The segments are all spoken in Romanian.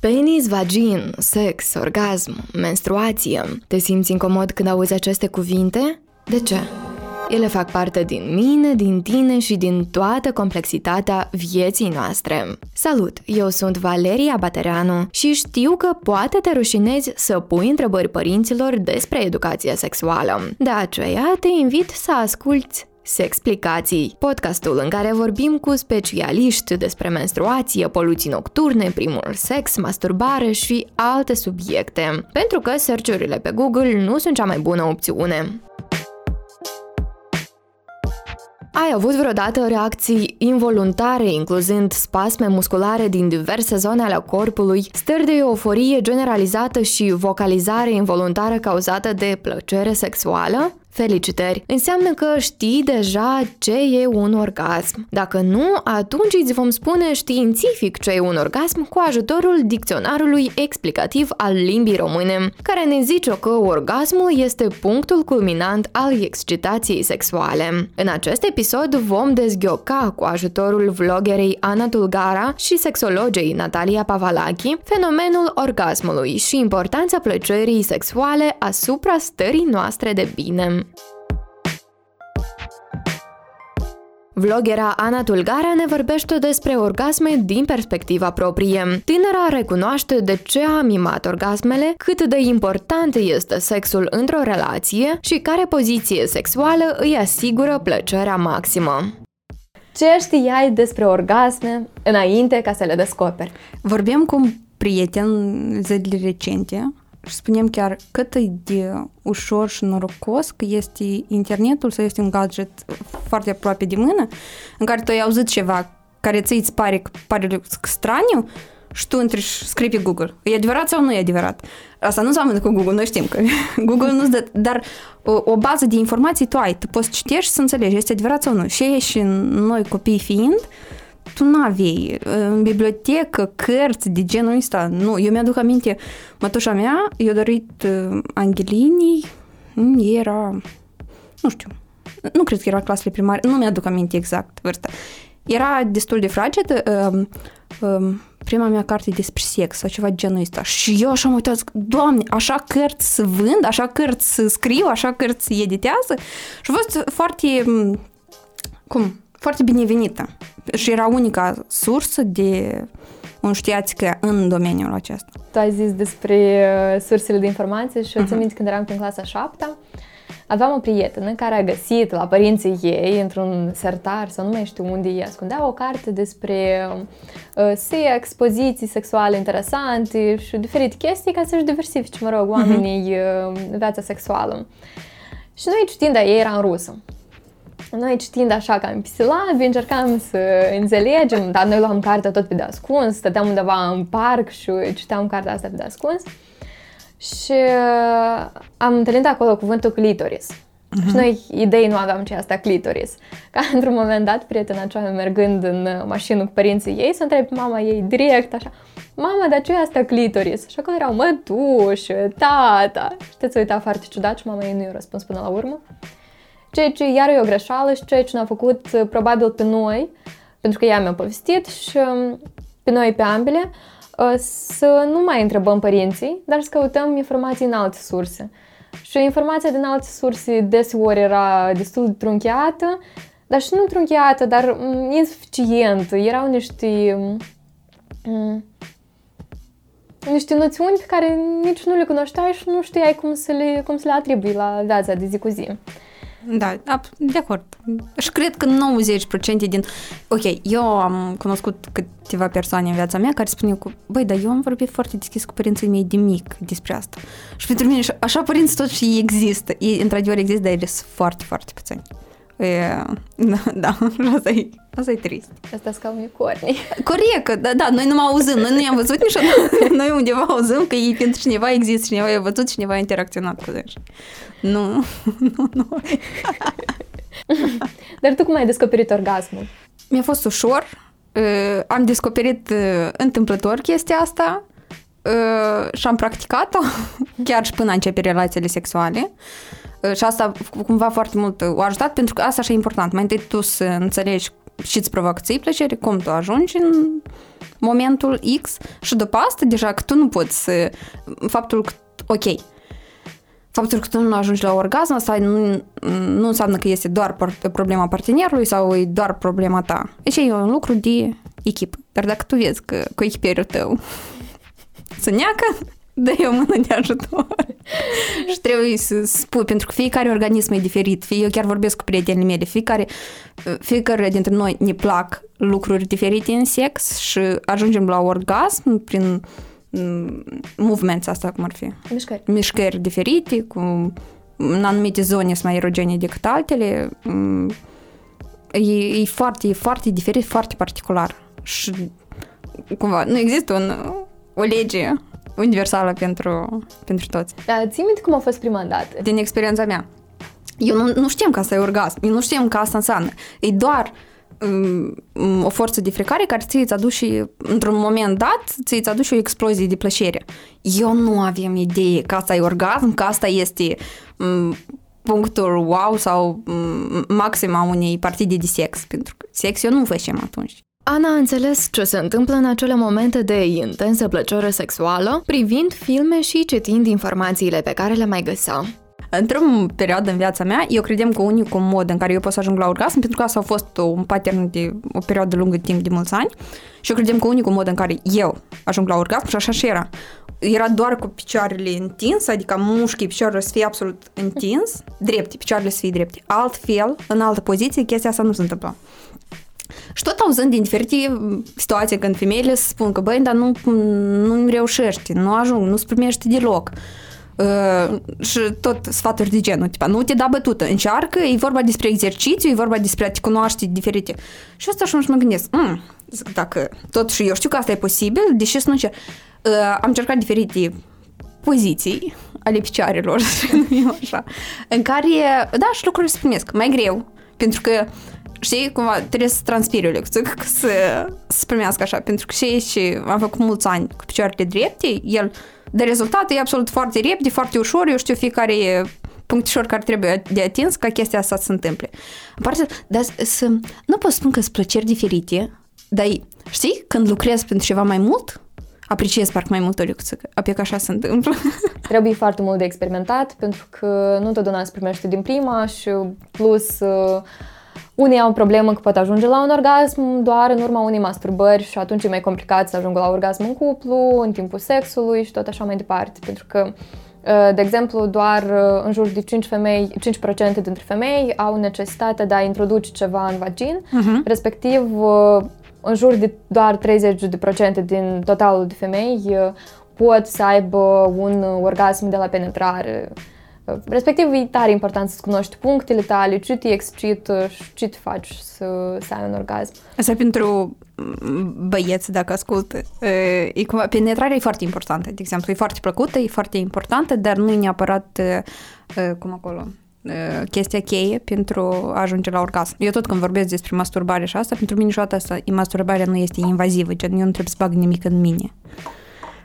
Penis, vagin, sex, orgasm, menstruație. Te simți incomod când auzi aceste cuvinte? De ce? Ele fac parte din mine, din tine și din toată complexitatea vieții noastre. Salut! Eu sunt Valeria Batereanu și știu că poate te rușinezi să pui întrebări părinților despre educația sexuală. De aceea te invit să asculți Sexplicații, podcastul în care vorbim cu specialiști despre menstruație, poluții nocturne, primul sex, masturbare și alte subiecte, pentru că search pe Google nu sunt cea mai bună opțiune. Ai avut vreodată reacții involuntare, incluzând spasme musculare din diverse zone ale corpului, stări de euforie generalizată și vocalizare involuntară cauzată de plăcere sexuală? Felicitări! Înseamnă că știi deja ce e un orgasm. Dacă nu, atunci îți vom spune științific ce e un orgasm cu ajutorul dicționarului explicativ al limbii române, care ne zice că orgasmul este punctul culminant al excitației sexuale. În acest episod vom dezghioca cu ajutorul vloggerei Ana Tulgara și sexologei Natalia Pavalachi fenomenul orgasmului și importanța plăcerii sexuale asupra stării noastre de bine. Vloggera Ana Tulgara ne vorbește despre orgasme din perspectiva proprie. Tânăra recunoaște de ce a mimat orgasmele, cât de important este sexul într-o relație și care poziție sexuală îi asigură plăcerea maximă. Ce știai despre orgasme înainte ca să le descoperi? Vorbeam cu un prieten zilele recente și spunem chiar cât e de ușor și norocos că este internetul sau este un gadget foarte aproape de mână în care tu ai auzit ceva care ți îți pare, pare straniu și tu intri și scrii pe Google. E adevărat sau nu e adevărat? Asta nu înseamnă cu Google, noi știm că Google nu-ți dă, dar o, o bază de informații tu ai, tu poți citești și să înțelegi, este adevărat sau nu. Și și noi copii fiind, tu nu aveai în bibliotecă cărți de genul ăsta. Nu, eu mi-aduc aminte, mătușa mea i-a dorit Angelinii, era, nu știu, nu cred că era clasele primare, nu mi-aduc aminte exact vârsta. Era destul de fragedă, uh, uh, prima mea carte despre sex sau ceva de genul ăsta. Și eu așa mă uitat, doamne, așa cărți să vând, așa cărți să scriu, așa cărți să editează. Și a fost foarte, cum, foarte binevenită. Și era unica sursă de un știațică în domeniul acesta. Tu ai zis despre uh, sursele de informații și uh-huh. îți aminte când eram în clasa 7 aveam o prietenă care a găsit la părinții ei, într-un sertar sau nu mai știu unde ei ascundea, o carte despre uh, sex, poziții sexuale interesante și diferite chestii ca să-și diversifice, mă rog, mhm. oamenii uh, viața sexuală. Și noi citind, dar ei era în rusă. Noi citind așa ca în pisilabi, încercam să înțelegem, dar noi luam cartea tot pe de ascuns, stăteam undeva în parc și citeam cartea asta pe de ascuns. Și uh, am întâlnit acolo cuvântul clitoris. Uh-huh. Și noi idei nu aveam ce asta clitoris. Ca într-un moment dat, prietena cea mergând în mașină cu părinții ei, să întreb mama ei direct așa, Mama, dar ce e asta clitoris? Și acolo erau mătuși, tata. Și te uita foarte ciudat și mama ei nu i-a răspuns până la urmă. Ceea ce iar e o greșeală și ceea ce ne-a făcut uh, probabil pe noi, pentru că ea mi-a povestit și um, pe noi pe ambele, uh, să nu mai întrebăm părinții, dar să căutăm informații în alte surse. Și informația din alte surse deseori era destul de trunchiată, dar și nu trunchiată, dar mm, insuficientă. Erau niște mm, niște noțiuni pe care nici nu le cunoșteai și nu știai cum să le, cum să le atribui la viața de zi cu zi. Da, de acord. Și cred că 90% din... Ok, eu am cunoscut câteva persoane în viața mea care spuneau că, băi, dar eu am vorbit foarte deschis cu părinții mei de mic despre asta. Și pentru mine, așa părinți tot și există. Ei, într-adevăr, există, dar ele sunt foarte, foarte puțini. E, da, da, asta e, asta e trist. Asta ca unii corni. Corect, da, da, noi nu mă auzim, noi nu i-am văzut niciodată, noi undeva auzim că ei pentru cineva există, cineva i-a văzut, cineva a interacționat cu ei. Nu, nu, nu. Dar tu cum ai descoperit orgasmul? Mi-a fost ușor, am descoperit întâmplător chestia asta și am practicat-o chiar și până a începe relațiile sexuale. Și asta cumva foarte mult a ajutat pentru că asta așa e important. Mai întâi tu să înțelegi și îți provoacă ți plăcere, cum tu ajungi în momentul X și după asta deja că tu nu poți să... Faptul că, ok, faptul că tu nu ajungi la orgasm, asta nu, nu înseamnă că este doar problema partenerului sau e doar problema ta. Deci e un lucru de echipă. Dar dacă tu vezi că cu echipierul tău să neacă, dă o mână de ajutor. și trebuie să spui, pentru că fiecare organism e diferit. Fie eu chiar vorbesc cu prietenii mele, fiecare, fiecare dintre noi ne plac lucruri diferite în sex și ajungem la orgasm prin movements asta cum ar fi. Mișcări. Mișcări diferite, cu în anumite zone sunt mai erogene decât altele. E, e foarte, e foarte diferit, foarte particular. Și cumva nu există un, o lege universală pentru, pentru toți. Da, ții minte cum a fost prima dată? Din experiența mea. Eu nu, nu știam că asta e orgasm, eu nu știam că asta înseamnă. E doar um, o forță de frecare care ți îți aduce, într-un moment dat, ți îți aduce o explozie de plăcere. Eu nu aveam idee că asta e orgasm, că asta este um, punctul wow sau um, maxima unei partide de sex, pentru că sex eu nu făceam atunci. Ana a înțeles ce se întâmplă în acele momente de intensă plăcere sexuală, privind filme și citind informațiile pe care le mai găsea. Într-o perioadă în viața mea, eu credeam că unicul mod în care eu pot să ajung la orgasm, pentru că asta a fost un pattern de o perioadă lungă de timp de mulți ani, și eu credeam că unicul mod în care eu ajung la orgasm, și așa și era, era doar cu picioarele întins, adică mușchii picioarele să fie absolut întins, drepte, picioarele să fie drepte. Altfel, în altă poziție, chestia asta nu se întâmplă. Și tot auzând din diferite situații când femeile spun că, băi, dar nu, nu reușești, nu ajung, nu-ți primești deloc. Uh, și tot sfaturi de genul, tipa, nu te da bătută, încearcă, e vorba despre exercițiu, e vorba despre a te cunoaște diferite. Și asta și mă gândesc, mm, zic, dacă tot și eu știu că asta e posibil, deși să nu încerc. Uh, am încercat diferite poziții ale picioarelor, așa, în care, da, și lucrurile se primesc mai greu, pentru că știi, cumva trebuie să transpiri o lecție, să, să primească așa, pentru că și, și am făcut mulți ani cu picioarele drepte, el, de rezultat, e absolut foarte repede, foarte ușor, eu știu fiecare punctișor care trebuie de atins ca chestia asta să se întâmple. În parte, dar să, nu pot spun că sunt plăceri diferite, dar știi, când lucrezi pentru ceva mai mult, apreciez parcă mai mult o lecție, apoi că așa se întâmplă. Trebuie foarte mult de experimentat, pentru că nu totdeauna se primește din prima și plus unii au problemă că pot ajunge la un orgasm doar în urma unei masturbări și atunci e mai complicat să ajungă la orgasm în cuplu, în timpul sexului și tot așa mai departe. Pentru că, uh, de exemplu, doar uh, în jur de 5, femei, 5% dintre femei au necesitatea de a introduce ceva în vagin, uh-huh. respectiv uh, în jur de doar 30% din totalul de femei pot să aibă un orgasm de la penetrare Respectiv, e tare important să-ți cunoști punctele tale, ce te excită și ce te faci să, să ai un orgasm. Asta pentru băieți, dacă ascultă. E cumva, penetrarea e foarte importantă, de exemplu. E foarte plăcută, e foarte importantă, dar nu e neapărat cum acolo, chestia cheie pentru a ajunge la orgasm. Eu tot când vorbesc despre masturbare și asta, pentru mine niciodată asta, masturbarea nu este invazivă, gen eu nu trebuie să bag nimic în mine.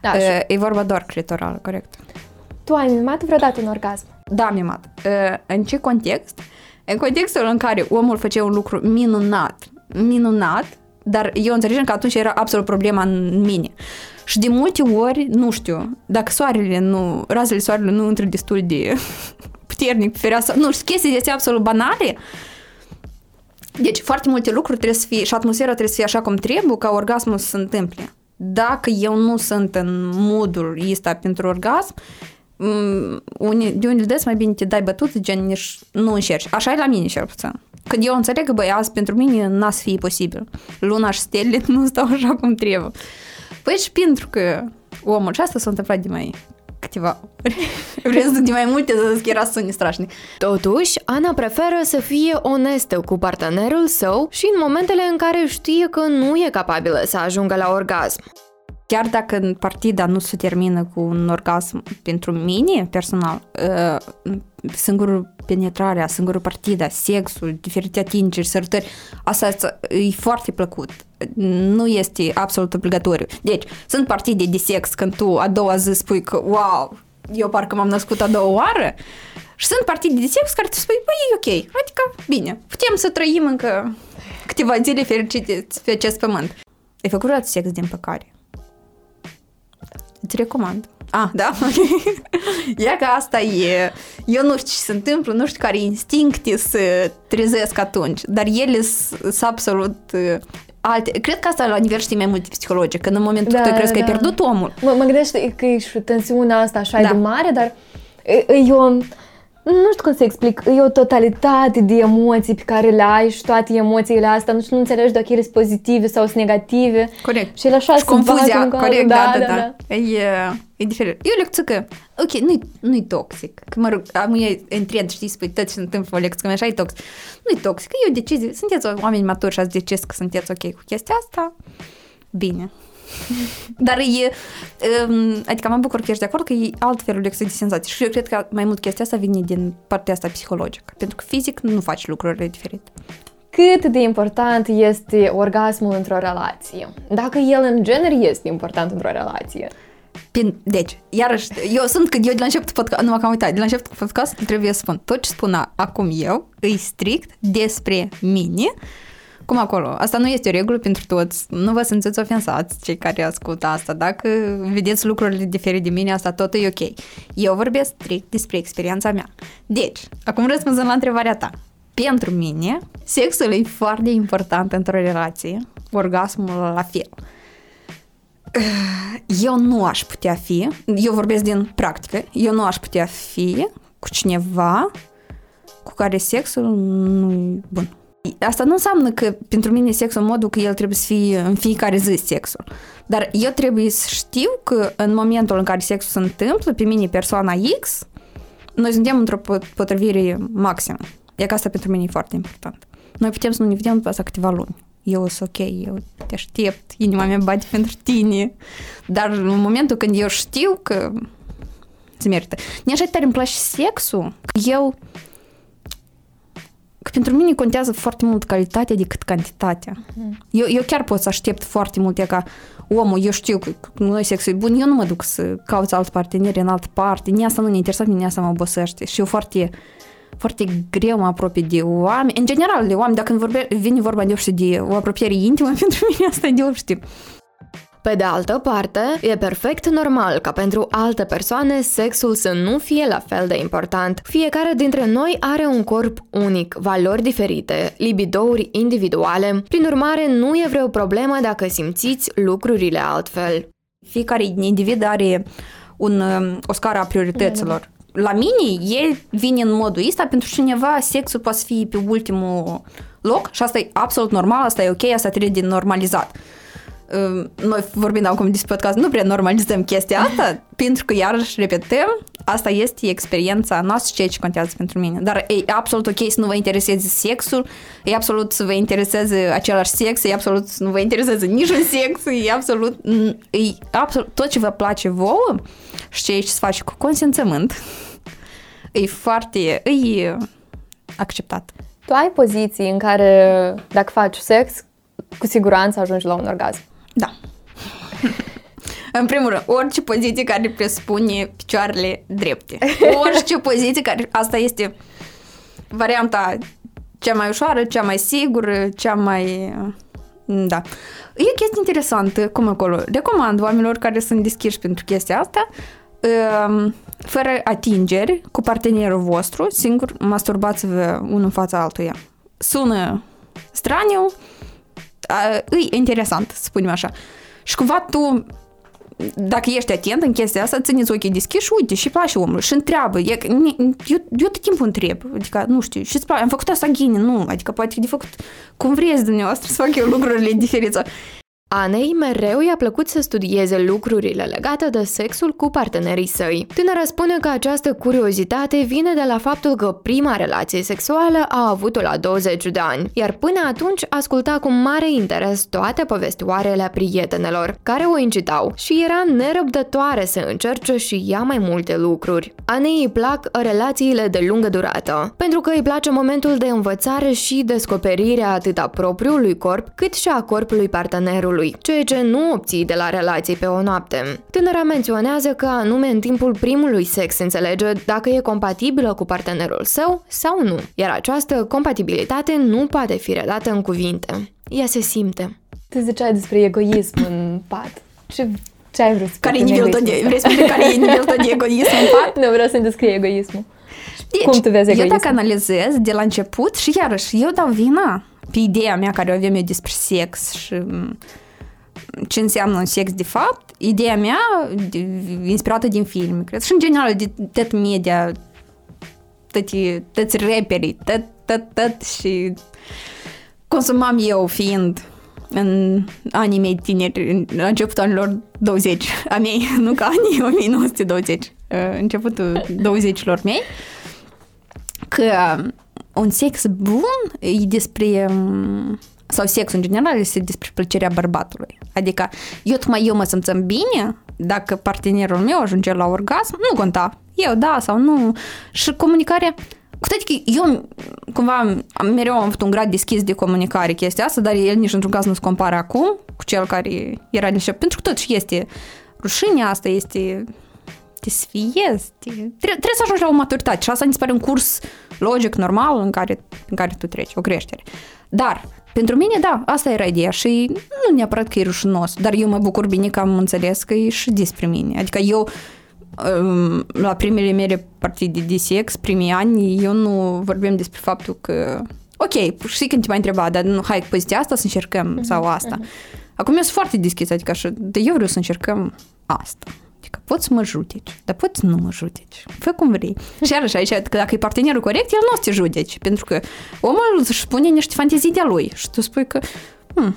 Da, și... E vorba doar clitoral, corect. Tu ai mimat vreodată un orgasm? Da, mimat. În ce context? În contextul în care omul făcea un lucru minunat, minunat, dar eu înțelegem că atunci era absolut problema în mine. Și de multe ori, nu știu, dacă soarele nu, razele soarelui nu intră destul de puternic pe fereastră, nu știu, chestii astea absolut banale, deci foarte multe lucruri trebuie să fie, și atmosfera trebuie să fie așa cum trebuie ca orgasmul să se întâmple. Dacă eu nu sunt în modul ăsta pentru orgasm, de unde des mai bine te dai bătut, gen nici nu încerci. Așa e la mine cel puțin. Când eu înțeleg că, băi, azi pentru mine n-a să fie posibil. Luna și stelele nu stau așa cum trebuie. Păi și pentru că omul și asta s-a întâmplat de mai câteva Vreau să de mai multe, să zic, era să strașnic. Totuși, Ana preferă să fie onestă cu partenerul său și în momentele în care știe că nu e capabilă să ajungă la orgasm. Chiar dacă partida nu se termină cu un orgasm pentru mine personal, uh, singurul penetrarea, singurul partida, sexul, diferite atingeri, sărutări, asta e foarte plăcut. Nu este absolut obligatoriu. Deci, sunt partide de sex când tu a doua zi spui că, wow, eu parcă m-am născut a doua oară, Și sunt partide de sex care te spui, băi, e ok, adică, bine, putem să trăim încă câteva zile fericite pe acest pământ. Ai făcut vreodată sex din păcare? Îți recomand. Ah, da? Ia că asta e... Eu nu știu ce se întâmplă, nu știu care instincte se trezesc atunci, dar ele sunt absolut uh, alte. Cred că asta la nivel știi mai mult psihologic, că în momentul da, că tu crezi da. că ai pierdut omul. Mă, mă gândesc că e și tensiunea asta așa da. de mare, dar e, e o nu știu cum să explic, e o totalitate de emoții pe care le ai și toate emoțiile astea, nu știu, nu înțelegi dacă ele sunt pozitive sau sunt negative. Corect. Și ele așa și confuzia, corect, da, da, da. da. da. E, e diferit. Eu lecție că, ok, nu-i, nu-i toxic. Că mă rog, am e întreb, știți, spui tot ce se întâmplă o lecție, că așa e toxic. Nu-i toxic, e o decizie. Sunteți oameni maturi și ați decis că sunteți ok cu chestia asta. Bine. Dar e, um, adică mă bucur că ești de acord că e altfel o de senzații. Și eu cred că mai mult chestia asta vine din partea asta psihologică. Pentru că fizic nu faci lucrurile diferite. Cât de important este orgasmul într-o relație? Dacă el în genere este important într-o relație. Pin, deci, iarăși, eu sunt că eu de la început podcast, nu m-am uitat, de la început podcast trebuie să spun tot ce spun acum eu, e strict despre mine cum acolo? Asta nu este o regulă pentru toți. Nu vă simțiți ofensați cei care ascultă asta. Dacă vedeți lucrurile diferite de mine, asta tot e ok. Eu vorbesc strict despre experiența mea. Deci, acum răspunzând la întrebarea ta. Pentru mine, sexul e foarte important într-o relație. Orgasmul la fel. Eu nu aș putea fi, eu vorbesc din practică, eu nu aș putea fi cu cineva cu care sexul nu e bun. Asta nu înseamnă că pentru mine sexul în modul că el trebuie să fie în fiecare zi sexul. Dar eu trebuie să știu că în momentul în care sexul se întâmplă, pe mine persoana X, noi suntem într-o potrivire maximă. E că asta pentru mine e foarte important. Noi putem să nu ne vedem după asta câteva luni. Eu sunt ok, eu te aștept, inima mea bate pentru tine. Dar în momentul când eu știu că se merită. Ne așa tare îmi place sexul, eu că pentru mine contează foarte mult calitatea decât cantitatea. Mm. Eu, eu chiar pot să aștept foarte mult, ca omul, eu știu că noi sexul e bun, eu nu mă duc să caut alt parteneri în altă parte, nici asta nu ne interesează, nici asta mă obosește. Și eu foarte, foarte greu mă apropii de oameni, în general de oameni, dacă vorbe, vine vorba de, știu, de o apropiere intimă, pentru mine asta e de, știu, pe de altă parte, e perfect normal ca pentru alte persoane sexul să nu fie la fel de important. Fiecare dintre noi are un corp unic, valori diferite, libidouri individuale, prin urmare nu e vreo problemă dacă simțiți lucrurile altfel. Fiecare individ are un, o scară a priorităților. La mine, el vine în modul ăsta, pentru cineva sexul poate fi pe ultimul loc și asta e absolut normal, asta e ok, asta trebuie de normalizat noi vorbind acum despre podcast, nu prea normalizăm chestia asta, pentru că iarăși repetăm, asta este experiența noastră, ceea ce contează pentru mine. Dar e absolut ok să nu vă intereseze sexul, e absolut să vă intereseze același sex, e absolut să nu vă intereseze niciun sex, e absolut, e absolut tot ce vă place vouă și ceea ce se face cu consimțământ, e foarte, e acceptat. Tu ai poziții în care dacă faci sex, cu siguranță ajungi la un orgasm. Da. În primul rând, orice poziție care presupune picioarele drepte. Orice poziție care... Asta este varianta cea mai ușoară, cea mai sigură, cea mai... Da. E o chestie interesantă, cum acolo. Recomand oamenilor care sunt deschiși pentru chestia asta, um, fără atingeri, cu partenerul vostru, singur, masturbați-vă unul în fața altuia. Sună straniu, e interesant, să spunem așa. Și cumva tu dacă ești atent în chestia asta, țineți ochii deschiși, uite, și place omul și întreabă. Eu, eu, eu tot timpul întreb, adică, nu știu, și am făcut asta ghine, nu, adică poate de făcut cum vreți dumneavoastră să fac eu lucrurile diferite. Anei mereu i-a plăcut să studieze lucrurile legate de sexul cu partenerii săi. Tânăra spune că această curiozitate vine de la faptul că prima relație sexuală a avut-o la 20 de ani, iar până atunci asculta cu mare interes toate povestioarele prietenelor, care o incitau și era nerăbdătoare să încerce și ea mai multe lucruri. Anei îi plac relațiile de lungă durată, pentru că îi place momentul de învățare și descoperire atât a propriului corp, cât și a corpului partenerului partenerului, ceea ce nu obții de la relații pe o noapte. Tânăra menționează că anume în timpul primului sex înțelege dacă e compatibilă cu partenerul său sau nu, iar această compatibilitate nu poate fi redată în cuvinte. Ea se simte. Tu ziceai despre egoism în pat. Ce ce ai vrut să Care e nivelul tău de, vrei să spui care e nivelul tău de egoism în pat? Nu, vreau să-mi descrie egoismul. Deci, Cum tu vezi egoismul? Eu dacă analizez de la început și iarăși eu dau vina pe ideea mea care o avem eu despre sex și mm, ce înseamnă un sex de fapt, ideea mea inspirată din film, cred, și în general de tot media, toți, toți rapperii, tot, tot, tot și consumam eu fiind în anii mei tineri, la începutul anilor 20, a mei, nu ca anii 1920, începutul 20-lor mei, că un sex bun e despre sau sex în general este despre plăcerea bărbatului. Adică eu tocmai eu mă simțăm bine dacă partenerul meu ajunge la orgasm, nu conta. Eu da sau nu. Și comunicarea cu toate că eu cumva mereu am avut un grad deschis de comunicare chestia asta, dar el nici într-un caz nu se compară acum cu cel care era de pentru că tot și este rușinea asta, este te sfiezi, te... trebuie să ajungi la o maturitate și asta mi se pare un curs logic, normal, în care, în care tu treci, o creștere. Dar, pentru mine, da, asta era ideea și nu neapărat că e rușinos, dar eu mă bucur bine că am înțeles că e și despre mine. Adică eu la primele mele partide de sex, primii ani, eu nu vorbim despre faptul că ok, știi când te mai întreba, dar nu, hai, poziția asta să încercăm, uh-huh, sau asta. Uh-huh. Acum eu sunt foarte deschis, adică așa, de eu vreau să încercăm asta. Adică poți să mă judeci, dar poți nu mă judeci. Fă cum vrei. Și iarăși aici, că dacă e partenerul corect, el nu o să te judeci, pentru că omul își spune niște fantezii de lui și tu spui că hmm,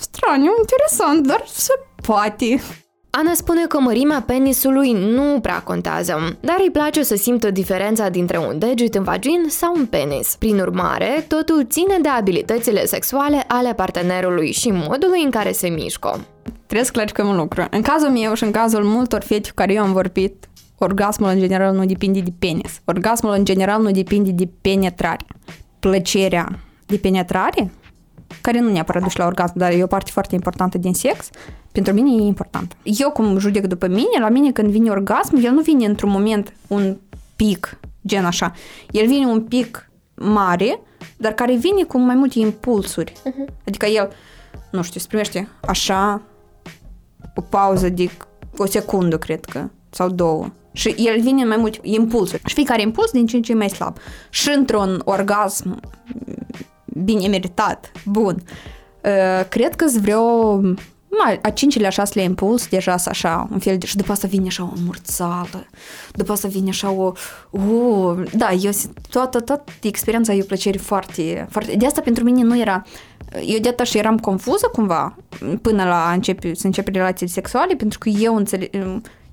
straniu, interesant, dar se poate. Ana spune că mărimea penisului nu prea contează, dar îi place să simtă diferența dintre un deget în vagin sau un penis. Prin urmare, totul ține de abilitățile sexuale ale partenerului și modului în care se mișcă. Trebuie să clarificăm un lucru. În cazul meu și în cazul multor fete cu care eu am vorbit, orgasmul în general nu depinde de penis. Orgasmul în general nu depinde de penetrare. Plăcerea de penetrare, care nu neapărat duce la orgasm, dar e o parte foarte importantă din sex, pentru mine e important. Eu cum judec după mine, la mine când vine orgasm, el nu vine într-un moment un pic, gen așa. El vine un pic mare, dar care vine cu mai multe impulsuri. Uh-huh. Adică el, nu știu, se primește așa, o pauză de o secundă, cred că, sau două. Și el vine în mai multe impulsuri. Și fiecare impuls din ce în ce mai slab. Și într-un orgasm bine meritat, bun, uh, cred că vreo mai, a cincilea, a șaselea impuls, deja așa, un fel de... Și după asta vine așa o murțală, după asta vine așa o... Uh, da, eu, toată, toată experiența e o plăcere foarte, foarte... De asta pentru mine nu era... Eu de și eram confuză cumva până la începe, să începe relații sexuale, pentru că eu înțeleg...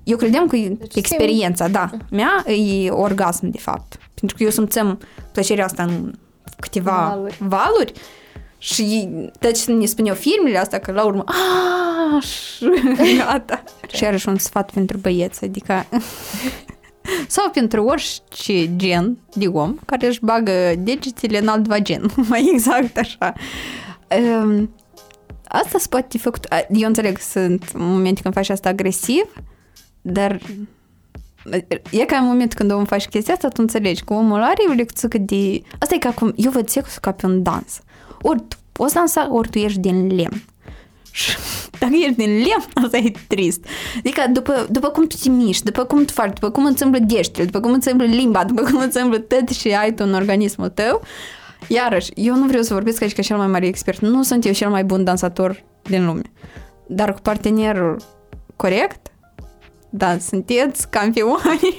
Eu credeam că deci experiența, da, mea e orgasm, de fapt. Pentru că eu simțeam plăcerea asta în câteva valuri, valuri și deci ne spuneau filmele astea că la urmă, și gata. și iarăși un sfat pentru băieți, adică sau pentru orice gen de om care își bagă degetele în alt vagen, mai exact așa. Um, asta se poate făcut, eu înțeleg că sunt momente când faci asta agresiv, dar E ca în momentul când omul face chestia asta, tu înțelegi că omul are o lecție de... Asta e ca cum... Eu văd sexul ca pe un dans. Ori tu poți dansa, ori tu ești din lemn. Și dacă ești din lemn, asta e trist. Adică după, după cum tu te miști, după cum tu faci, după cum îți îmblă deștele, după cum îți îmblă limba, după cum îți îmblă tot și ai tu în organismul tău, iarăși, eu nu vreau să vorbesc aici ca cel mai mare expert. Nu sunt eu cel mai bun dansator din lume. Dar cu partenerul corect, da, sunteți campioni.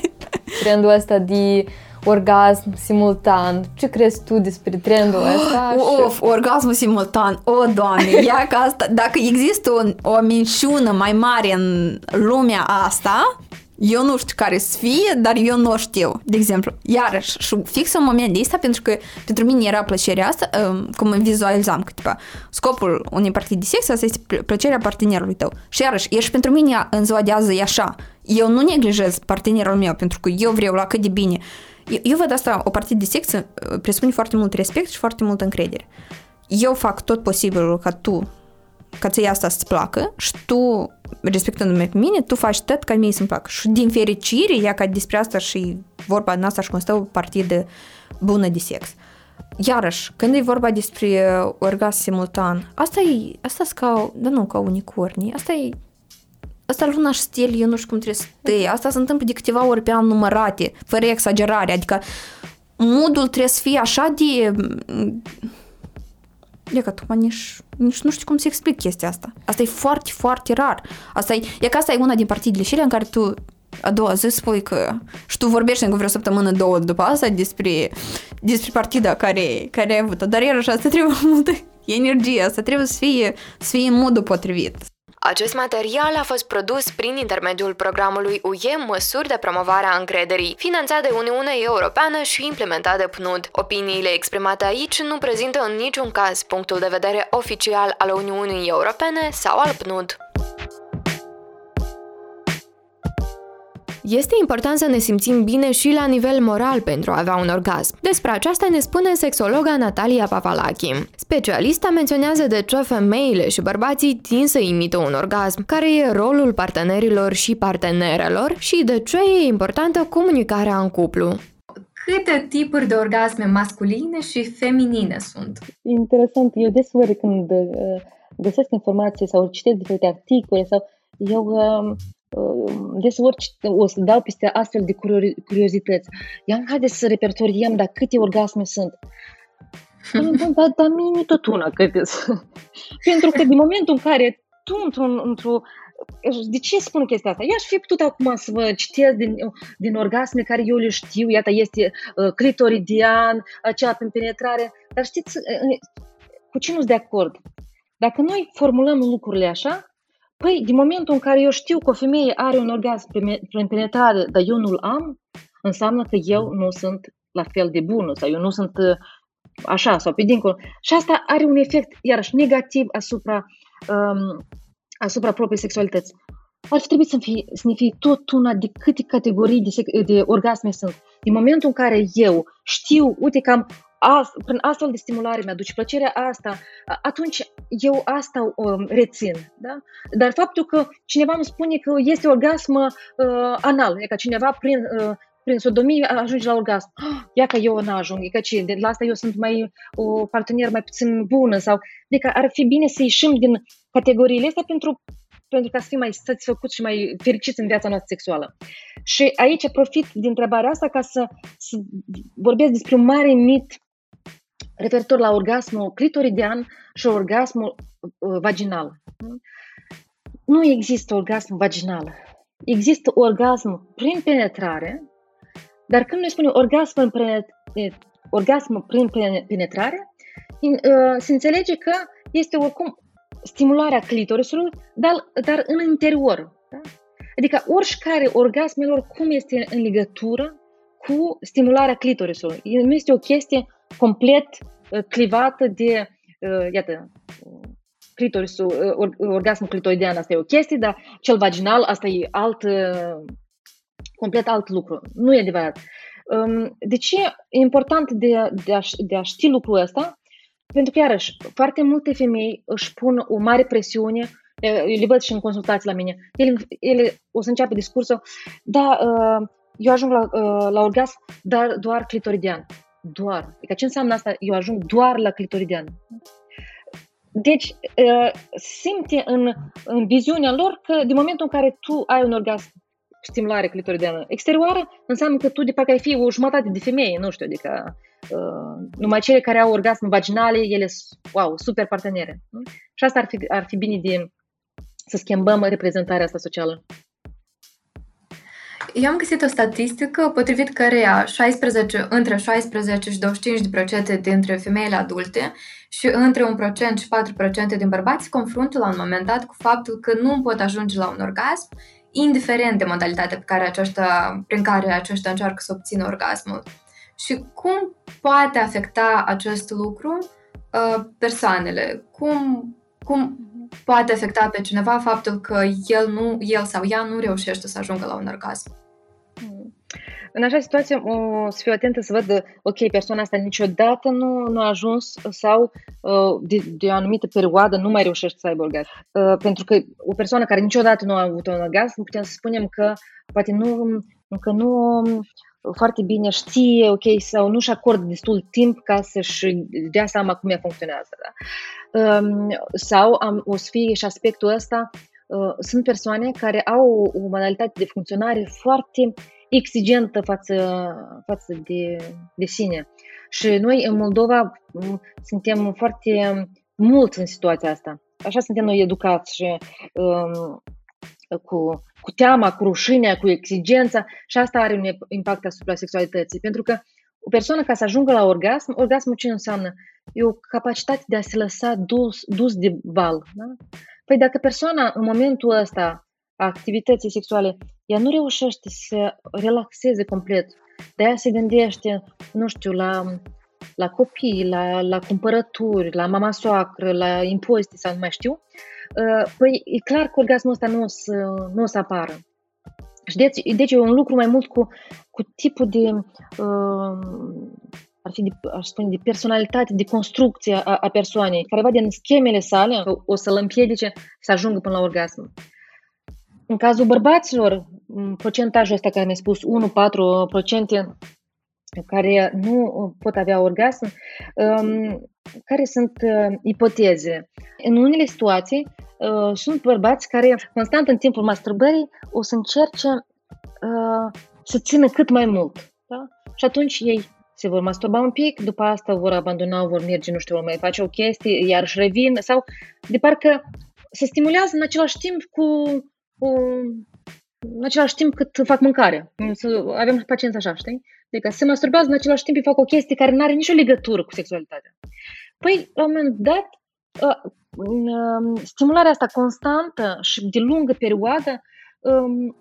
Trendul ăsta de orgasm simultan. Ce crezi tu despre trendul ăsta? Of, orgasmul simultan. O, Doamne, ia că asta, dacă există o, o minciună mai mare în lumea asta, eu nu știu care să fie, dar eu nu știu. De exemplu, iarăși, și fix în momentul de asta, pentru că pentru mine era plăcerea asta, um, cum îmi vizualizam, că tipa, scopul unei partide de sex asta este plăcerea partenerului tău. Și iarăși, ești pentru mine în ziua de azi e așa. Eu nu neglijez partenerul meu, pentru că eu vreau la cât de bine. Eu, eu văd asta, o partidă de sex uh, presupune foarte mult respect și foarte multă încredere. Eu fac tot posibilul ca tu ca ție asta să-ți placă și tu, respectându-mă pe mine, tu faci tot ca mie să-mi placă. Și din fericire, ea ca despre asta și vorba noastră și constă o partidă bună de sex. Iarăși, când e vorba despre orgasm simultan, asta e, asta ca, da nu, ca unicornii, asta e Asta luna și stel, eu nu știu cum trebuie să stai. Asta se întâmplă de câteva ori pe an numărate, fără exagerare. Adică modul trebuie să fie așa de... E că tu nici, nici nu știu cum să explic chestia asta. Asta e foarte, foarte rar. Asta e, e că asta e una din partidele și în care tu a doua zi spui că și tu vorbești încă vreo săptămână, două după asta despre, despre partida care, care ai avut-o. Dar iarăși asta trebuie multă energie, asta trebuie să fie, să fie în modul potrivit. Acest material a fost produs prin intermediul programului UE Măsuri de promovare a încrederii, finanțat de Uniunea Europeană și implementat de PNUD. Opiniile exprimate aici nu prezintă în niciun caz punctul de vedere oficial al Uniunii Europene sau al PNUD. Este important să ne simțim bine și la nivel moral pentru a avea un orgasm. Despre aceasta ne spune sexologa Natalia Papalachi. Specialista menționează de ce femeile și bărbații tind să imită un orgasm, care e rolul partenerilor și partenerelor și de ce e importantă comunicarea în cuplu câte tipuri de orgasme masculine și feminine sunt? Interesant. Eu deseori când uh, găsesc informații sau citesc diferite articole sau eu uh, deseori o să dau peste astfel de curiozități. Ia haideți să repertoriem, dar câte orgasme sunt. Dar da, mine tot una câte Pentru că din momentul în care tu într-un, într-o de ce spun chestia asta? Eu aș fi putut acum să vă citesc din, din orgasme care eu le știu, iată, este uh, clitoridian, acea prin penetrare, dar știți, uh, cu ce nu de acord? Dacă noi formulăm lucrurile așa, Păi, din momentul în care eu știu că o femeie are un orgasm prin penetrare, dar eu nu-l am, înseamnă că eu nu sunt la fel de bună sau eu nu sunt uh, așa sau pe dincolo. Și asta are un efect, iarăși, negativ asupra, um, asupra propriei sexualități. Ar fi trebuit să, fie, să ne fie tot una de câte categorii de, de orgasme sunt. Din momentul în care eu știu, uite că am prin astfel de stimulare mi-aduce plăcerea asta, atunci eu asta um, rețin. Da? Dar faptul că cineva îmi spune că este orgasm uh, anal, e ca cineva prin, uh, prin sodomie ajunge la orgasm. Oh, ia că eu nu ajung, e că ce, de la asta eu sunt mai o partener mai puțin bună sau... Adică ar fi bine să ieșim din categoriile astea pentru pentru ca să fim mai satisfăcuți și mai fericiți în viața noastră sexuală. Și aici profit din întrebarea asta ca să, să vorbesc despre un mare mit referitor la orgasmul clitoridian și orgasmul uh, vaginal. Nu există orgasm vaginal. Există orgasm prin penetrare, dar când noi spunem orgasm prin, orgasm prin penetrare, uh, se înțelege că este oricum stimularea clitorisului, dar, dar în interior. Da? Adică oricare orgasmelor cum este în legătură cu stimularea clitorisului. Nu este o chestie complet uh, clivată de, uh, iată, clitorisul, uh, orgasmul clitoridian, asta e o chestie, dar cel vaginal, asta e alt, complet alt lucru. Nu e adevărat. Um, de ce e important de, de, a, de a ști lucrul ăsta? Pentru că, iarăși, foarte multe femei își pun o mare presiune eu le văd și în consultații la mine. Ele, ele o să înceapă discursul, da, eu ajung la, la orgasm, dar doar clitoridian doar. Adică ce înseamnă asta? Eu ajung doar la clitoridian. Deci, uh, simte în, în viziunea lor că din momentul în care tu ai un orgasm stimulare clitoridiană exterioară, înseamnă că tu de parcă ai fi o jumătate de femeie, nu știu, adică uh, numai cele care au orgasm vaginale, ele sunt, wow, super partenere. Nu? Și asta ar fi, ar fi bine de să schimbăm reprezentarea asta socială. Eu am găsit o statistică potrivit căreia 16, între 16 și 25% dintre femeile adulte și între 1% și 4% din bărbați se confruntă la un moment dat cu faptul că nu pot ajunge la un orgasm, indiferent de modalitatea pe care aceștia, prin care aceștia încearcă să obțină orgasmul. Și cum poate afecta acest lucru uh, persoanele? Cum, cum poate afecta pe cineva faptul că el, nu, el sau ea nu reușește să ajungă la un orgasm? în așa situație o să fiu atentă să văd, ok, persoana asta niciodată nu, nu a ajuns sau uh, de, de o anumită perioadă nu mai reușește să aibă orgasm. Uh, pentru că o persoană care niciodată nu a avut un orgasm, putem să spunem că poate nu, încă nu foarte bine știe, ok, sau nu-și acordă destul timp ca să-și dea seama cum ea funcționează. Da? Um, sau am, o să fie și aspectul ăsta, uh, sunt persoane care au o modalitate de funcționare foarte exigentă față, față de, de sine. Și noi în Moldova suntem foarte mulți în situația asta. Așa suntem noi educați și um, cu, cu teama, cu rușinea, cu exigența și asta are un impact asupra sexualității. Pentru că o persoană ca să ajungă la orgasm, orgasmul ce înseamnă? E o capacitate de a se lăsa dus, dus de val. Da? Păi dacă persoana în momentul ăsta a activității sexuale, ea nu reușește să relaxeze complet, de aia se gândește, nu știu, la, la copii, la, la cumpărături, la mama soacră, la impozite sau nu mai știu, uh, păi e clar că orgasmul ăsta nu o să, nu o să apară. Și deci, deci e un lucru mai mult cu, cu tipul de, uh, ar fi de, aș spune, de personalitate, de construcție a, a persoanei, care va din schemele sale o să-l împiedice să ajungă până la orgasm. În cazul bărbaților, procentajul ăsta care mi-a spus 1-4% care nu pot avea orgasm, um, care sunt uh, ipoteze. În unele situații uh, sunt bărbați care constant în timpul masturbării o să încerce uh, să țină cât mai mult. Da? Și atunci ei se vor masturba un pic, după asta vor abandona, vor merge, nu știu, vor mai face o chestie, iar își revin, sau de parcă se stimulează în același timp cu, cu în același timp cât fac mâncare. Să avem pacienți așa, știi? Adică se masturbează în același timp, îi fac o chestie care nu are nicio legătură cu sexualitatea. Păi, la un moment dat, uh, um, stimularea asta constantă și de lungă perioadă um,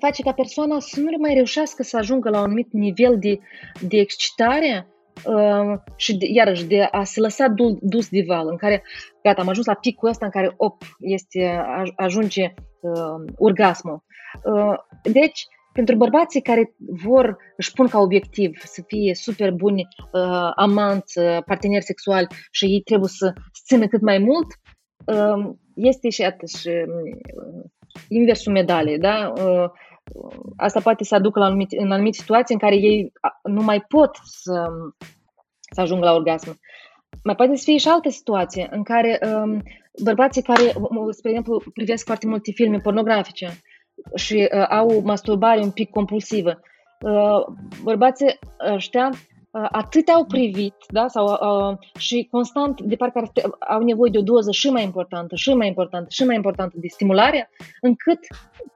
face ca persoana să nu mai reușească să ajungă la un anumit nivel de, de excitare uh, și de, iarăși de a se lăsa dus de val, în care, gata, am ajuns la picul ăsta în care, op, este, ajunge uh, orgasmul. Uh, deci, pentru bărbații care vor, își pun ca obiectiv să fie super buni uh, amanți, uh, parteneri sexuali și ei trebuie să țină cât mai mult, uh, este și atât și uh, inversul medalei, da? Uh, asta poate să aducă la anumite, în anumite situații în care ei nu mai pot să, să ajungă la orgasm. Mai poate să fie și altă situație în care um, bărbații care, spre exemplu, privesc foarte multe filme pornografice și uh, au masturbare un pic compulsivă, uh, bărbații ăștia uh, atât au privit, da, sau, uh, și constant, de parcă au nevoie de o doză și mai importantă, și mai importantă, și mai importantă de stimulare, încât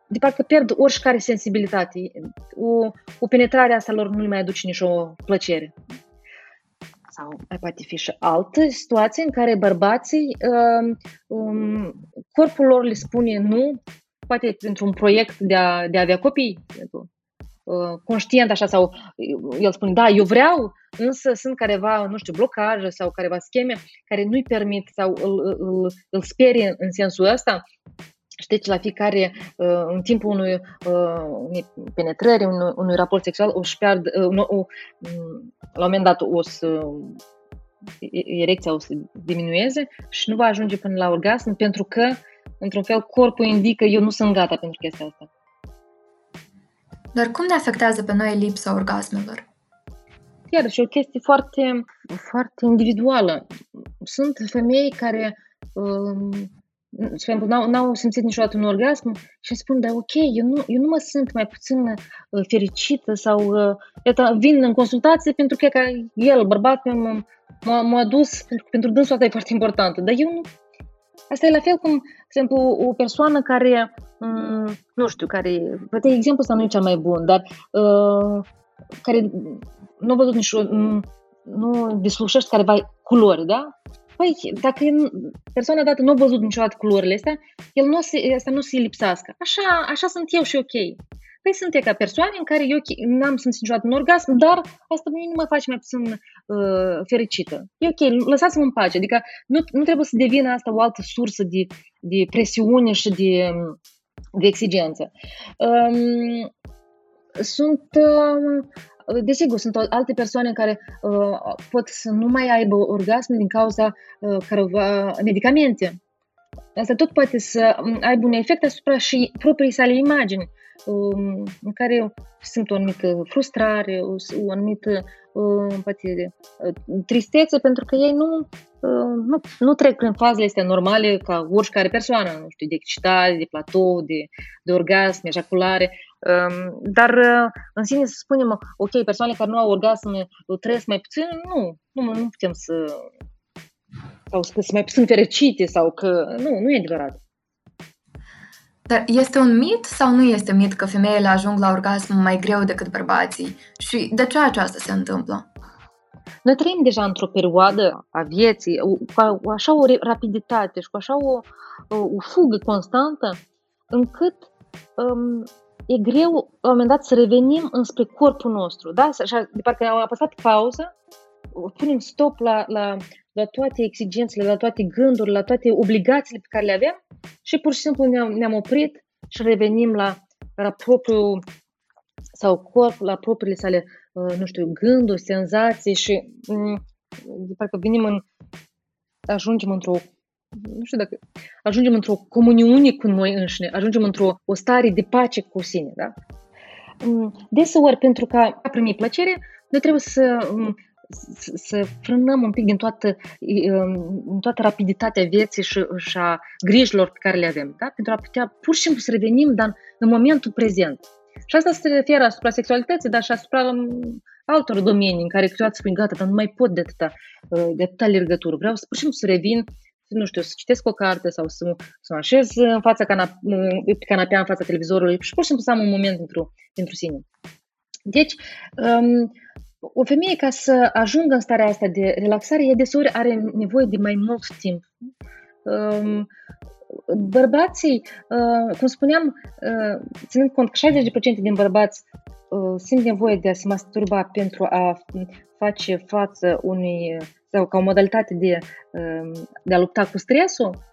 de parcă pierd oricare sensibilitate. O, o penetrare asta lor nu le mai aduce nicio plăcere. Sau mai poate fi și altă situație în care bărbații, um, um, corpul lor le spune nu, poate pentru un proiect de a, de a avea copii, uh, conștient așa, sau el spune, da, eu vreau, însă sunt careva, nu știu, blocaje sau careva scheme care nu-i permit sau îl, îl, îl sperie în sensul ăsta. Și deci la fiecare, uh, în timpul unui, uh, unei penetrări, unui, unui raport sexual, își pierd, uh, o, la un moment dat o să erecția o să diminueze și nu va ajunge până la orgasm pentru că, într-un fel, corpul indică eu nu sunt gata pentru chestia asta. Dar cum ne afectează pe noi lipsa orgasmelor? Iar și o chestie foarte, foarte individuală. Sunt femei care um, spre n-au, n-au simțit niciodată un orgasm și spun, da, ok, eu nu, eu nu mă simt mai puțin uh, fericită sau uh, iată, vin în consultație pentru că, că el, bărbatul m-a, m-a, m-a dus, pentru, pentru dânsul asta e foarte importantă, dar eu nu, Asta e la fel cum, de exemplu, o persoană care, m- nu știu, care, poate exemplul ăsta nu e cel mai bun, dar uh, care nu a văzut nici nu deslușește careva culori, da? Păi, dacă persoana dată nu a văzut niciodată culorile astea, el nu se, asta nu se lipsească. Așa, așa sunt eu și ok. Păi sunt ca persoane în care eu n-am simțit niciodată un orgasm, dar asta nu mă face mai puțin uh, fericită. E ok, lăsați-mă în pace. Adică nu, nu trebuie să devină asta o altă sursă de, de presiune și de, de exigență. Um, sunt uh, Desigur, sunt alte persoane care uh, pot să nu mai aibă orgasm din cauza uh, careva medicamente. Asta tot poate să um, aibă un efect asupra și proprii sale imagini, um, în care simt o anumită frustrare, o, o anumită uh, poate, uh, tristețe, pentru că ei nu, uh, nu, nu trec prin fazele astea normale ca oricare persoană, nu știu, de excitare, de platou, de, de orgasm, ejaculare. Um, dar uh, în sine să spunem, ok, persoanele care nu au orgasm trăiesc mai puțin, nu, nu, nu putem să sau că sunt mai puțin fericite sau că nu, nu e adevărat. Dar este un mit sau nu este mit că femeile ajung la orgasm mai greu decât bărbații? Și de ce aceasta se întâmplă? Noi trăim deja într-o perioadă a vieții cu așa o rapiditate și cu așa o, o fugă constantă, încât um, e greu la un moment dat să revenim înspre corpul nostru. Da? Așa, de parcă am apăsat pauză, punem stop la, la, la toate exigențele, la toate gândurile, la toate obligațiile pe care le avem și pur și simplu ne-am, ne-am oprit și revenim la, la propriul sau corp, la propriile sale, uh, nu știu, gânduri, senzații și um, de parcă venim în, ajungem într-o nu știu dacă ajungem într-o comuniune cu noi înșine, ajungem într-o o stare de pace cu sine, da? Mm, deseori, pentru ca a primi plăcere, noi trebuie să, mm, să, să frânăm un pic din toată, din toată rapiditatea vieții și, și a grijilor pe care le avem, da? pentru a putea pur și simplu să revenim dar în momentul prezent. Și asta se referă asupra sexualității, dar și asupra mm, altor domenii în care câteodată spui, gata, dar nu mai pot de atâta, de atâta lergătură. Vreau să pur și simplu să revin nu știu, să citesc o carte sau să, să mă așez în fața canap- pe canapea, în fața televizorului și pur și simplu să am un moment pentru, pentru sine. Deci, um, o femeie ca să ajungă în starea asta de relaxare, ea deseori are nevoie de mai mult timp. Um, bărbații, uh, cum spuneam, uh, ținând cont că 60% din bărbați uh, simt nevoie de a se masturba pentru a face față unui sau ca o modalitate de, um, de a lupta cu stresul,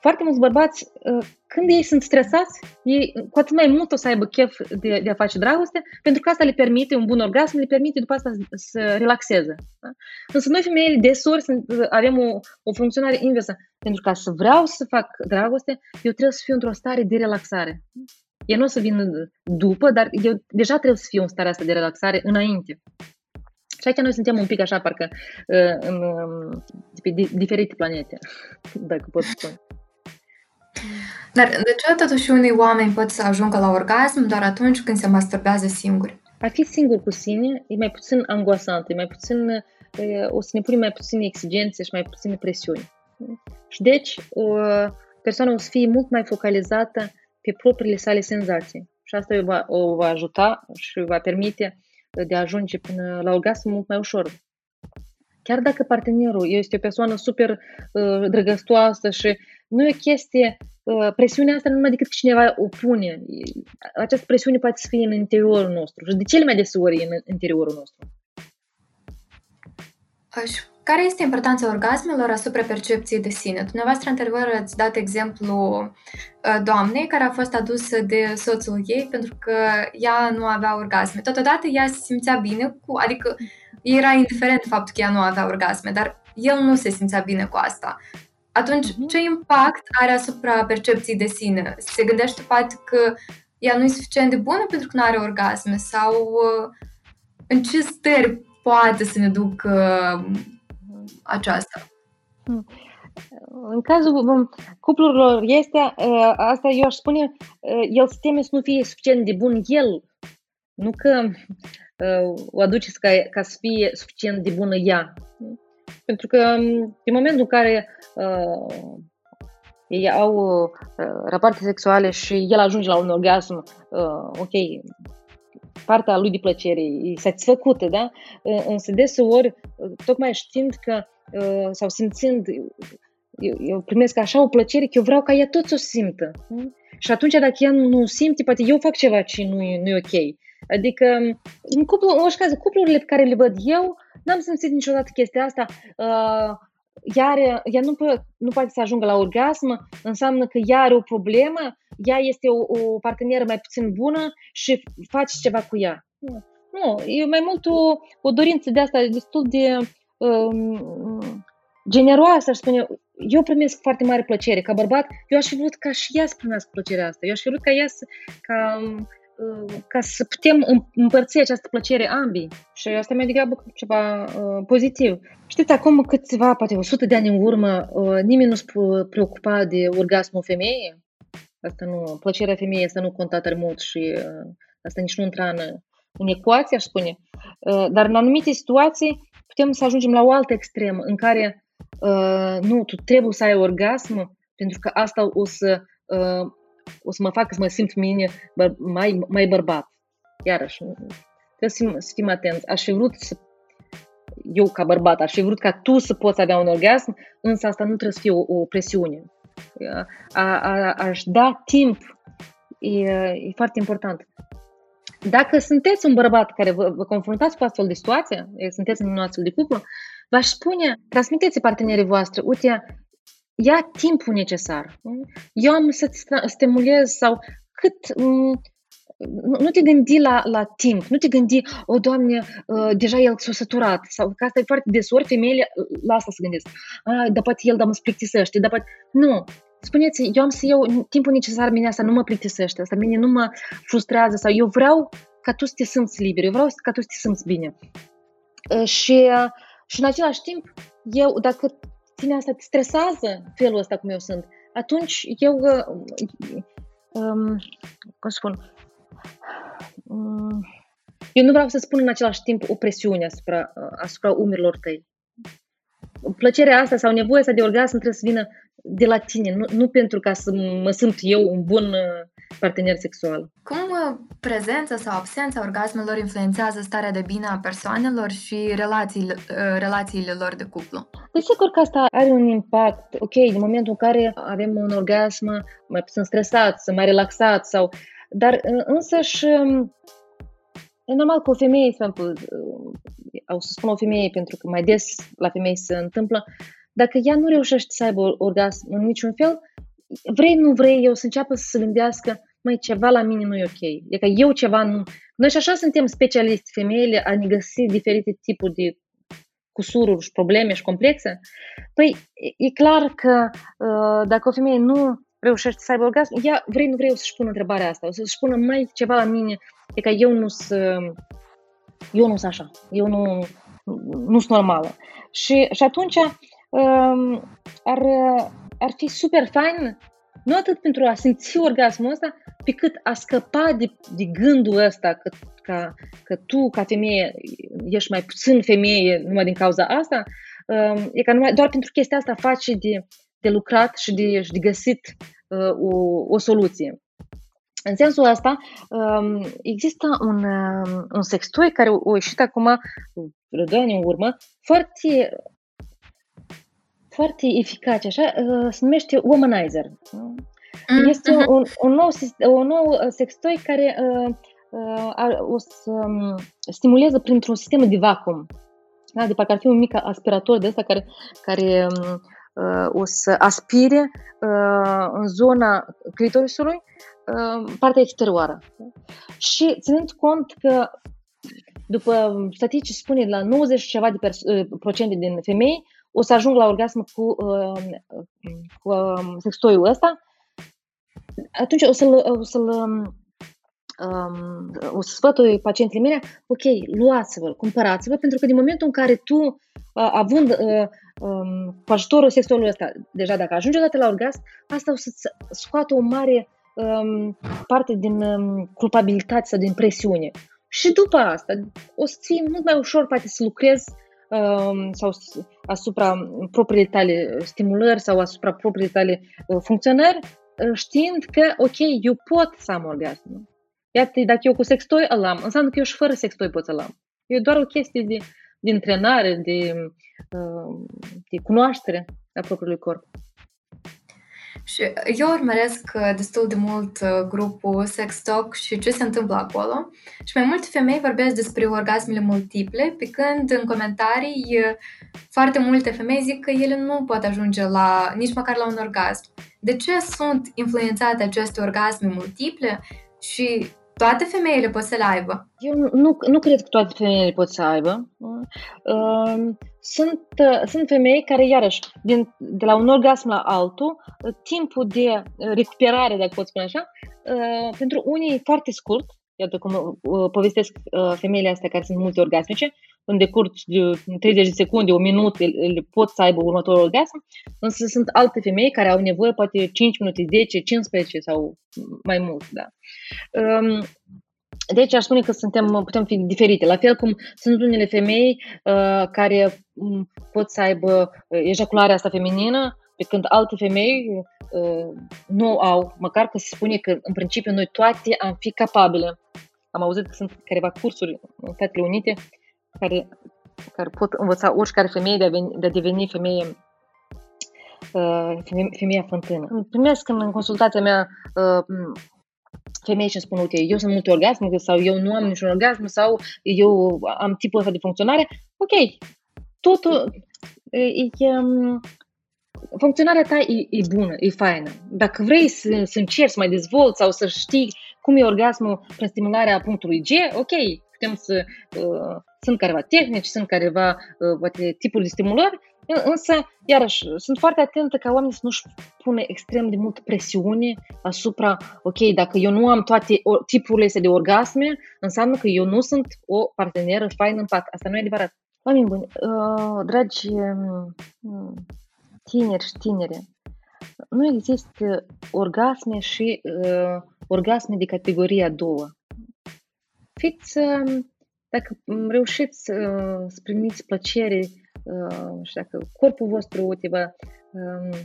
foarte mulți bărbați, uh, când ei sunt stresați, ei cu atât mai mult o să aibă chef de, de a face dragoste, pentru că asta le permite, un bun orgasm, le permite după asta să relaxeze. Da? Însă noi femeile desori avem o, o funcționare inversă. Pentru ca să vreau să fac dragoste, eu trebuie să fiu într-o stare de relaxare. Eu nu o să vin după, dar eu deja trebuie să fiu în starea asta de relaxare înainte. Și aici noi suntem un pic așa, parcă, uh, în, um, pe diferite planete, dacă pot spune. Dar de ce totuși unii oameni pot să ajungă la orgasm doar atunci când se masturbează singuri? A fi singur cu sine e mai puțin angoasant, e mai puțin, uh, o să ne punem mai puține exigențe și mai puține presiuni. Și deci, o persoană o să fie mult mai focalizată pe propriile sale senzații. Și asta o va, o va ajuta și va permite de a ajunge până la orgasm mult mai ușor. Chiar dacă partenerul este o persoană super uh, drăgăstoasă și nu e o chestie, uh, presiunea asta nu numai decât cineva o pune. Această presiune poate să fie în interiorul nostru și de cele mai deseori în interiorul nostru. Aș care este importanța orgasmelor asupra percepției de sine? Dumneavoastră, anterior, ați dat exemplu uh, doamnei care a fost adusă de soțul ei pentru că ea nu avea orgasme. Totodată, ea se simțea bine, cu, adică era indiferent faptul că ea nu avea orgasme, dar el nu se simțea bine cu asta. Atunci, mhm. ce impact are asupra percepției de sine? Se gândește poate că ea nu e suficient de bună pentru că nu are orgasme sau uh, în ce stări poate să ne ducă aceasta? Hmm. În cazul cuplurilor este, ă, asta eu aș spune, ă, el se teme să nu fie suficient de bun el, nu că ă, o aduce ca, ca să fie suficient de bună ea. Pentru că în momentul în care uh, ei au uh, rapoarte sexuale și el ajunge la un orgasm, uh, ok, partea lui de plăcere e satisfăcută, da? Însă deseori, tocmai știind că Uh, sau simțind, eu, eu primesc așa o plăcere că eu vreau ca ea tot să o simtă. Și atunci dacă ea nu simte, poate eu fac ceva ce nu e, nu e ok. Adică, în, cuplu, în orice caz, cuplurile pe care le văd eu, n-am simțit niciodată chestia asta. Uh, iar ea nu, po- nu poate să ajungă la orgasm, înseamnă că ea are o problemă, ea este o, o parteneră mai puțin bună și faci ceva cu ea. Nu, nu e mai mult o, o dorință de asta destul de um, generoasă, aș spune. Eu primesc foarte mare plăcere. Ca bărbat, eu aș fi vrut ca și ea să primească plăcerea asta. Eu aș fi vrut ca ea să, ca, uh, ca să putem împărți această plăcere ambii. Și asta mai degrabă ceva uh, pozitiv. Știți, acum câțiva, poate 100 de ani în urmă, uh, nimeni nu se preocupa de orgasmul femeii. Asta nu, plăcerea femeii asta nu conta tare mult și uh, asta nici nu intra în, în ecuație, aș spune. Uh, dar în anumite situații putem să ajungem la o altă extremă în care uh, nu, tu trebuie să ai orgasm pentru că asta o să, uh, o să mă facă să mă simt mine băr- mai, mai bărbat. Iarăși, trebuie să fim, să fim atenți. Aș fi vrut să eu ca bărbat aș fi vrut ca tu să poți avea un orgasm, însă asta nu trebuie să fie o, o presiune. A, a, aș da timp e, e foarte important. Dacă sunteți un bărbat care vă, vă confruntați cu astfel de situație, sunteți în un astfel de cuplu, v-aș spune, transmiteți partenerii voastre, uite, ia timpul necesar. Eu am să-ți stimulez sau cât nu te gândi la, la timp, nu te gândi, o, Doamne, uh, deja el s-a săturat, sau că asta e foarte desori, femeile la asta se gândesc. A, da poate el, da, mă plictisește, da poate... Nu, spuneți, eu am să iau timpul necesar, mine asta nu mă plictisește, asta mine nu mă frustrează, sau eu vreau ca tu să te simți liber, eu vreau ca tu să te simți bine. Și, și în același timp, eu, dacă tine asta? Te stresează, felul ăsta cum eu sunt, atunci eu, um, cum spun, eu nu vreau să spun în același timp o presiune asupra, asupra umerilor tăi. Plăcerea asta sau nevoia asta de orgasm trebuie să vină de la tine, nu, nu pentru ca să mă simt eu un bun uh, partener sexual. Cum uh, prezența sau absența orgasmelor influențează starea de bine a persoanelor și relațiile, uh, relațiile lor de cuplu? Desigur că asta are un impact. Ok, în momentul în care avem un orgasm mai puțin stresat, mai relaxat sau dar însă și e normal că o femeie, exemplu, au să spun o femeie pentru că mai des la femei se întâmplă, dacă ea nu reușește să aibă orgasm în niciun fel, vrei, nu vrei, eu să înceapă să se gândească, mai ceva la mine nu e ok. E că eu ceva nu... Noi și așa suntem specialiști femeile a ne găsi diferite tipuri de cusururi și probleme și complexe. Păi, e clar că dacă o femeie nu reușește să aibă orgasm, ea, vrei, nu vrei, o să-și pună întrebarea asta, o să-și pună mai ceva la mine, e ca eu nu sunt, eu nu sunt așa, eu nu, nu sunt normală. Și, și atunci um, ar, ar fi super fain, nu atât pentru a simți orgasmul ăsta, pe cât a scăpa de, de gândul ăsta că, că, că tu, ca femeie, ești mai puțin femeie numai din cauza asta, um, e ca numai, doar pentru chestia asta faci de, de lucrat și de, și de găsit uh, o, o soluție. În sensul ăsta, um, există un, um, un sextoy care a ieșit acum, vreo 2 ani în urmă, foarte, foarte eficace, așa, uh, se numește Womanizer. Mm-hmm. Este un, un, nou, un nou sextoy care uh, uh, o să um, stimuleze printr-un sistem de vacuum. Da? De parcă ar fi un mic aspirator de ăsta care, care um, o să aspire în zona clitorisului partea exterioară. Și ținând cont că după statistici spune la 90 ceva de pers- procente din femei o să ajung la orgasm cu, cu sextoiul ăsta, atunci o să-l, o să-l um, o să sfătui pacientele mele, ok, luați-vă, cumpărați-vă, pentru că din momentul în care tu, uh, având uh, um, cu ajutorul sexualului ăsta, deja dacă ajungi odată la orgasm, asta o să-ți scoată o mare um, parte din um, culpabilitate sau din presiune. Și după asta, o să fie mult mai ușor poate să lucrezi um, sau asupra propriei tale stimulări sau asupra propriei tale uh, funcționări, uh, știind că, ok, eu pot să am orgasm. Iată, dacă eu cu sextoi îl am, înseamnă că eu și fără sextoi pot să-l am. E doar o chestie de, de antrenare, de, uh, de cunoaștere a propriului corp. Și eu urmăresc uh, destul de mult uh, grupul Sex Talk și ce se întâmplă acolo și mai multe femei vorbesc despre orgasmele multiple, pe când în comentarii uh, foarte multe femei zic că ele nu pot ajunge la nici măcar la un orgasm. De ce sunt influențate aceste orgasme multiple și toate femeile pot să le aibă? Eu nu, nu cred că toate femeile pot să aibă. Uh, sunt, uh, sunt femei care, iarăși, din, de la un orgasm la altul, uh, timpul de recuperare, dacă pot spune așa, pentru unii e foarte scurt, Iată cum uh, povestesc uh, femeile astea care sunt multe orgasmice, în decurs de 30 de secunde, o minut, le pot să aibă următorul orgasm, însă sunt alte femei care au nevoie poate 5 minute, 10, 15 sau mai mult, da. Um, deci aș spune că suntem, putem fi diferite. La fel cum sunt unele femei uh, care um, pot să aibă uh, ejacularea asta feminină, pe când alte femei uh, nu au, măcar că se spune că în principiu noi toate am fi capabile. Am auzit că sunt careva cursuri în Statele Unite care, care pot învăța oricare femeie de a, veni, de a deveni femeie uh, femeia fântână. Primesc în, în consultația mea uh, femei și spun, uite, eu sunt multe orgasme sau eu nu am niciun orgasm sau eu am tipul ăsta de funcționare. Ok, totul e, e, um, funcționarea ta e, e bună, e faină. Dacă vrei să, să încerci să mai dezvolți sau să știi cum e orgasmul prin stimularea punctului G, ok, putem să... Uh, sunt careva tehnici, sunt careva uh, poate, tipuri de stimulări, însă, iarăși, sunt foarte atentă ca oamenii să nu-și pune extrem de mult presiune asupra, ok, dacă eu nu am toate tipurile astea de orgasme, înseamnă că eu nu sunt o parteneră faină în pat. Asta nu e adevărat. Oameni buni, uh, dragi uh, tineri și tinere, nu există orgasme și uh, orgasme de categoria a doua. Fiți, uh, dacă reușiți uh, să primiți plăcere uh, și dacă corpul vostru uite, vă, uh,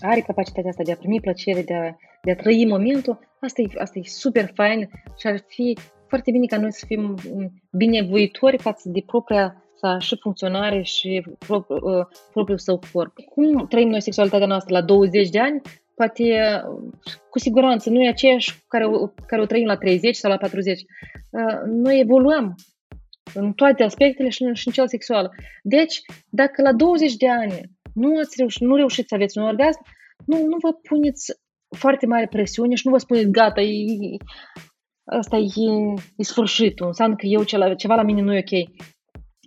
are capacitatea asta de a primi plăcere, de a, de a trăi momentul, asta e, asta e super fain și ar fi foarte bine ca noi să fim binevoitori față de propria sa și funcționare și propriu, uh, propriul său corp. Cum trăim noi sexualitatea noastră la 20 de ani? Poate, cu siguranță, nu e aceeași care o, care o trăim la 30 sau la 40. Uh, noi evoluăm în toate aspectele și în, și în cel sexual. Deci, dacă la 20 de ani nu, ați reușit, nu reușiți să aveți un orgasm, nu, nu vă puneți foarte mare presiune și nu vă spuneți, gata, e, asta e, e sfârșitul, înseamnă că eu ceva, ceva la mine nu e ok.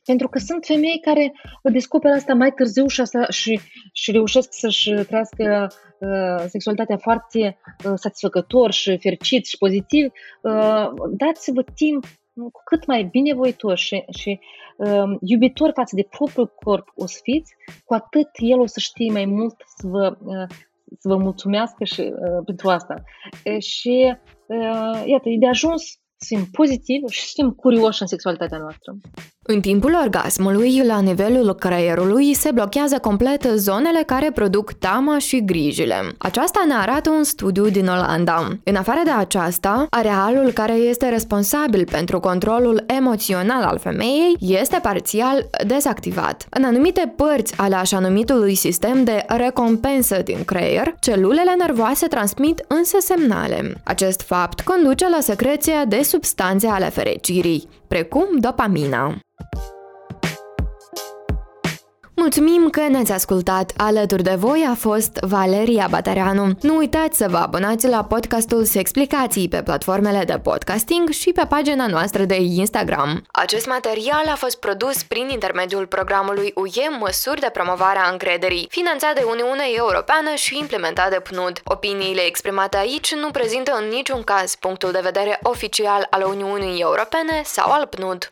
Pentru că sunt femei care descoperă asta mai târziu și, asta, și, și reușesc să-și trăiască uh, sexualitatea foarte uh, satisfăcător și fericit și pozitiv. Uh, dați-vă timp cu cât mai binevoitor și, și uh, iubitor față de propriul corp o să fiți, cu atât el o să știe mai mult să vă, uh, să vă mulțumească și, uh, pentru asta. Uh, și uh, iată, e de ajuns să fim pozitivi și să fim curioși în sexualitatea noastră. În timpul orgasmului, la nivelul creierului, se blochează complet zonele care produc tama și grijile. Aceasta ne arată un studiu din Olanda. În afară de aceasta, arealul care este responsabil pentru controlul emoțional al femeii este parțial dezactivat. În anumite părți ale așa numitului sistem de recompensă din creier, celulele nervoase transmit însă semnale. Acest fapt conduce la secreția de substanțe ale fericirii, precum dopamina. Mulțumim că ne-ați ascultat! Alături de voi a fost Valeria Batereanu. Nu uitați să vă abonați la podcastul Explicații pe platformele de podcasting și pe pagina noastră de Instagram. Acest material a fost produs prin intermediul programului UE Măsuri de promovare a încrederii, finanțat de Uniunea Europeană și implementat de PNUD. Opiniile exprimate aici nu prezintă în niciun caz punctul de vedere oficial al Uniunii Europene sau al PNUD.